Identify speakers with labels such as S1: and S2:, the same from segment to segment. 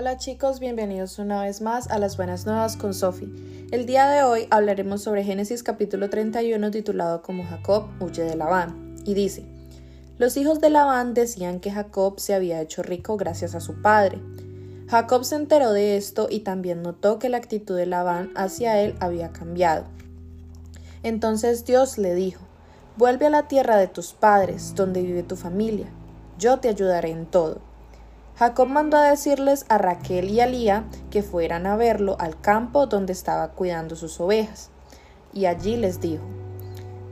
S1: Hola chicos, bienvenidos una vez más a las buenas nuevas con Sophie. El día de hoy hablaremos sobre Génesis capítulo 31 titulado como Jacob huye de Labán y dice, los hijos de Labán decían que Jacob se había hecho rico gracias a su padre. Jacob se enteró de esto y también notó que la actitud de Labán hacia él había cambiado. Entonces Dios le dijo, vuelve a la tierra de tus padres, donde vive tu familia, yo te ayudaré en todo. Jacob mandó a decirles a Raquel y a Lía que fueran a verlo al campo donde estaba cuidando sus ovejas. Y allí les dijo,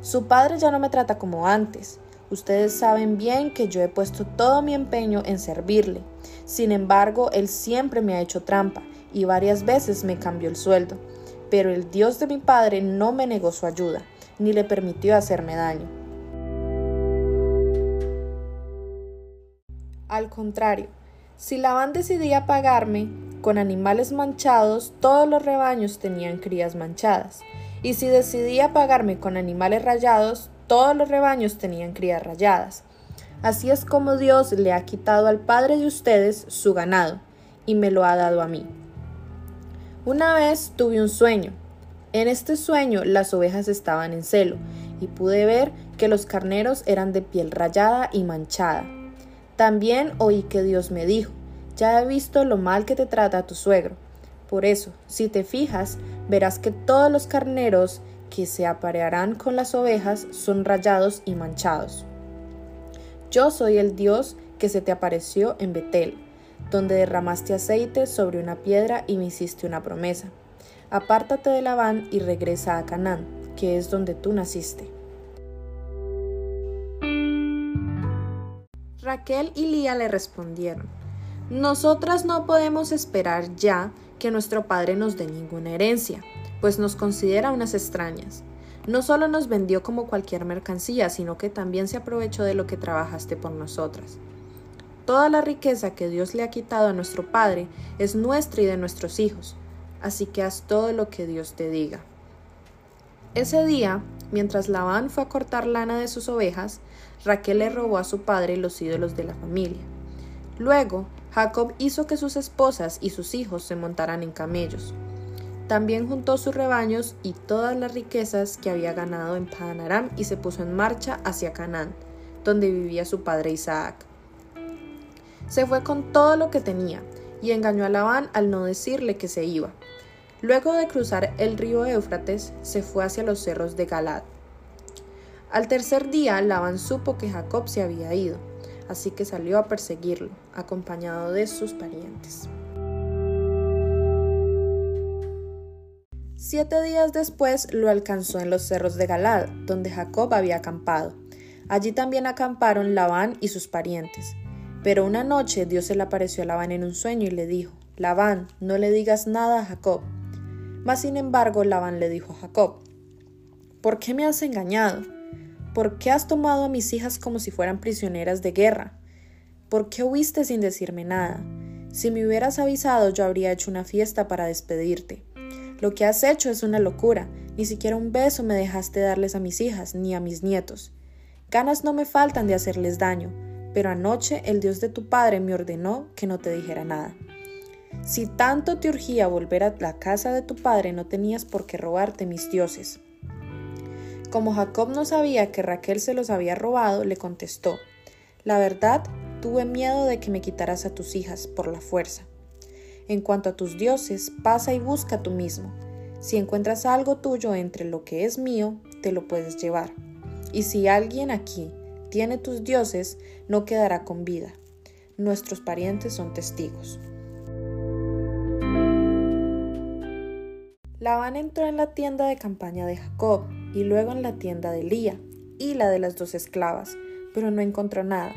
S1: Su padre ya no me trata como antes. Ustedes saben bien que yo he puesto todo mi empeño en servirle. Sin embargo, él siempre me ha hecho trampa y varias veces me cambió el sueldo. Pero el Dios de mi padre no me negó su ayuda, ni le permitió hacerme daño. Al contrario, si Labán decidía pagarme con animales manchados, todos los rebaños tenían crías manchadas. Y si decidía pagarme con animales rayados, todos los rebaños tenían crías rayadas. Así es como Dios le ha quitado al padre de ustedes su ganado y me lo ha dado a mí. Una vez tuve un sueño. En este sueño las ovejas estaban en celo y pude ver que los carneros eran de piel rayada y manchada. También oí que Dios me dijo, ya he visto lo mal que te trata tu suegro. Por eso, si te fijas, verás que todos los carneros que se aparearán con las ovejas son rayados y manchados. Yo soy el Dios que se te apareció en Betel, donde derramaste aceite sobre una piedra y me hiciste una promesa. Apártate de Labán y regresa a Canaán, que es donde tú naciste. Raquel y Lía le respondieron, Nosotras no podemos esperar ya que nuestro padre nos dé ninguna herencia, pues nos considera unas extrañas. No solo nos vendió como cualquier mercancía, sino que también se aprovechó de lo que trabajaste por nosotras. Toda la riqueza que Dios le ha quitado a nuestro Padre es nuestra y de nuestros hijos, así que haz todo lo que Dios te diga. Ese día, mientras Labán fue a cortar lana de sus ovejas, Raquel le robó a su padre los ídolos de la familia. Luego, Jacob hizo que sus esposas y sus hijos se montaran en camellos. También juntó sus rebaños y todas las riquezas que había ganado en Padanaram y se puso en marcha hacia Canaán, donde vivía su padre Isaac. Se fue con todo lo que tenía y engañó a Labán al no decirle que se iba. Luego de cruzar el río Éufrates, se fue hacia los cerros de Galad. Al tercer día, Labán supo que Jacob se había ido, así que salió a perseguirlo, acompañado de sus parientes. Siete días después lo alcanzó en los cerros de Galad, donde Jacob había acampado. Allí también acamparon Labán y sus parientes. Pero una noche Dios se le apareció a Labán en un sueño y le dijo, Labán, no le digas nada a Jacob. Mas sin embargo Labán le dijo a Jacob, ¿por qué me has engañado? ¿Por qué has tomado a mis hijas como si fueran prisioneras de guerra? ¿Por qué huiste sin decirme nada? Si me hubieras avisado yo habría hecho una fiesta para despedirte. Lo que has hecho es una locura, ni siquiera un beso me dejaste darles a mis hijas ni a mis nietos. Ganas no me faltan de hacerles daño, pero anoche el Dios de tu padre me ordenó que no te dijera nada. Si tanto te urgía volver a la casa de tu padre, no tenías por qué robarte mis dioses. Como Jacob no sabía que Raquel se los había robado, le contestó, La verdad, tuve miedo de que me quitaras a tus hijas por la fuerza. En cuanto a tus dioses, pasa y busca tú mismo. Si encuentras algo tuyo entre lo que es mío, te lo puedes llevar. Y si alguien aquí tiene tus dioses, no quedará con vida. Nuestros parientes son testigos. Labán entró en la tienda de campaña de Jacob y luego en la tienda de Lía y la de las dos esclavas, pero no encontró nada.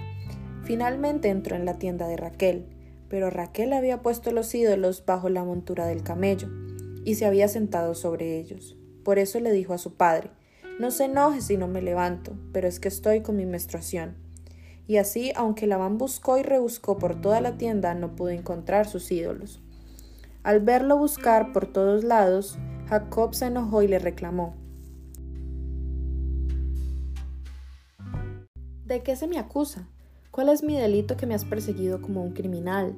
S1: Finalmente entró en la tienda de Raquel, pero Raquel había puesto los ídolos bajo la montura del camello y se había sentado sobre ellos. Por eso le dijo a su padre, No se enoje si no me levanto, pero es que estoy con mi menstruación. Y así, aunque Labán buscó y rebuscó por toda la tienda, no pudo encontrar sus ídolos. Al verlo buscar por todos lados, Jacob se enojó y le reclamó, ¿De qué se me acusa? ¿Cuál es mi delito que me has perseguido como un criminal?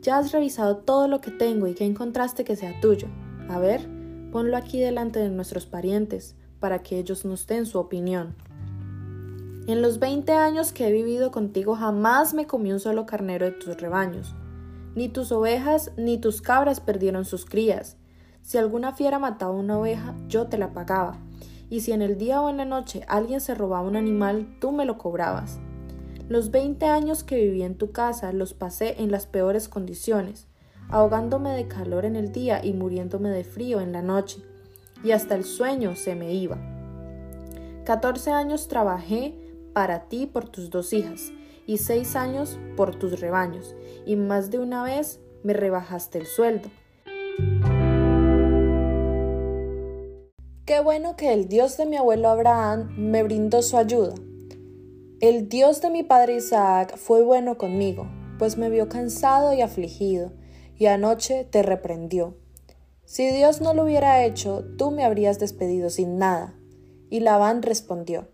S1: Ya has revisado todo lo que tengo y que encontraste que sea tuyo. A ver, ponlo aquí delante de nuestros parientes, para que ellos nos den su opinión. En los veinte años que he vivido contigo jamás me comí un solo carnero de tus rebaños. Ni tus ovejas ni tus cabras perdieron sus crías. Si alguna fiera mataba una oveja, yo te la pagaba. Y si en el día o en la noche alguien se robaba un animal, tú me lo cobrabas. Los veinte años que viví en tu casa los pasé en las peores condiciones, ahogándome de calor en el día y muriéndome de frío en la noche, y hasta el sueño se me iba. Catorce años trabajé para ti por tus dos hijas, y seis años por tus rebaños, y más de una vez me rebajaste el sueldo. Qué bueno que el Dios de mi abuelo Abraham me brindó su ayuda. El Dios de mi padre Isaac fue bueno conmigo, pues me vio cansado y afligido, y anoche te reprendió. Si Dios no lo hubiera hecho, tú me habrías despedido sin nada. Y Labán respondió,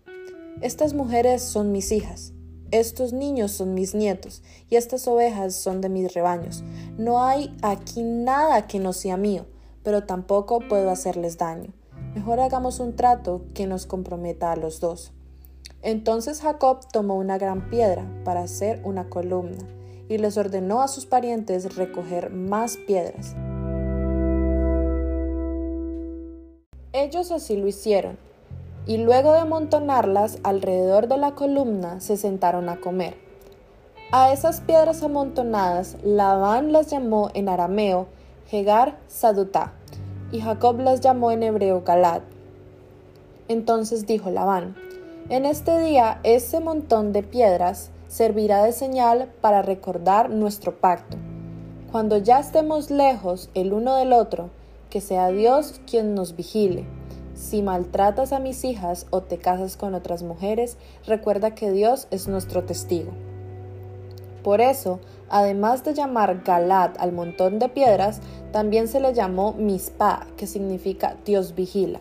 S1: Estas mujeres son mis hijas, estos niños son mis nietos, y estas ovejas son de mis rebaños. No hay aquí nada que no sea mío, pero tampoco puedo hacerles daño. Mejor hagamos un trato que nos comprometa a los dos. Entonces Jacob tomó una gran piedra para hacer una columna y les ordenó a sus parientes recoger más piedras. Ellos así lo hicieron, y luego de amontonarlas alrededor de la columna se sentaron a comer. A esas piedras amontonadas Labán las llamó en arameo Hegar Sadutá, y Jacob las llamó en hebreo Galad. Entonces dijo Labán, en este día ese montón de piedras servirá de señal para recordar nuestro pacto. Cuando ya estemos lejos el uno del otro, que sea Dios quien nos vigile. Si maltratas a mis hijas o te casas con otras mujeres, recuerda que Dios es nuestro testigo. Por eso, además de llamar Galat al montón de piedras, también se le llamó Mispa, que significa Dios vigila.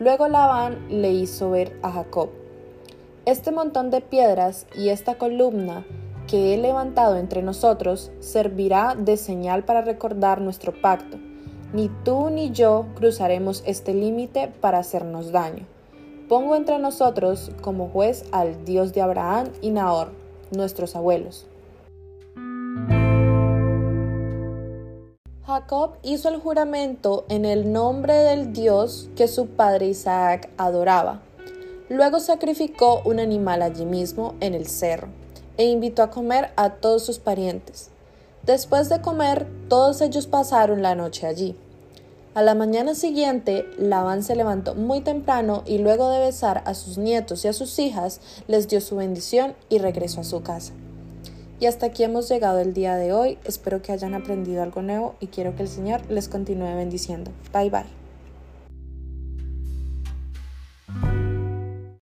S1: Luego Labán le hizo ver a Jacob. Este montón de piedras y esta columna que he levantado entre nosotros servirá de señal para recordar nuestro pacto ni tú ni yo cruzaremos este límite para hacernos daño. Pongo entre nosotros como juez al Dios de Abraham y Nahor, nuestros abuelos. Jacob hizo el juramento en el nombre del Dios que su padre Isaac adoraba. Luego sacrificó un animal allí mismo en el cerro e invitó a comer a todos sus parientes. Después de comer, todos ellos pasaron la noche allí. A la mañana siguiente, Labán se levantó muy temprano y luego de besar a sus nietos y a sus hijas, les dio su bendición y regresó a su casa. Y hasta aquí hemos llegado el día de hoy. Espero que hayan aprendido algo nuevo y quiero que el Señor les continúe bendiciendo. Bye bye.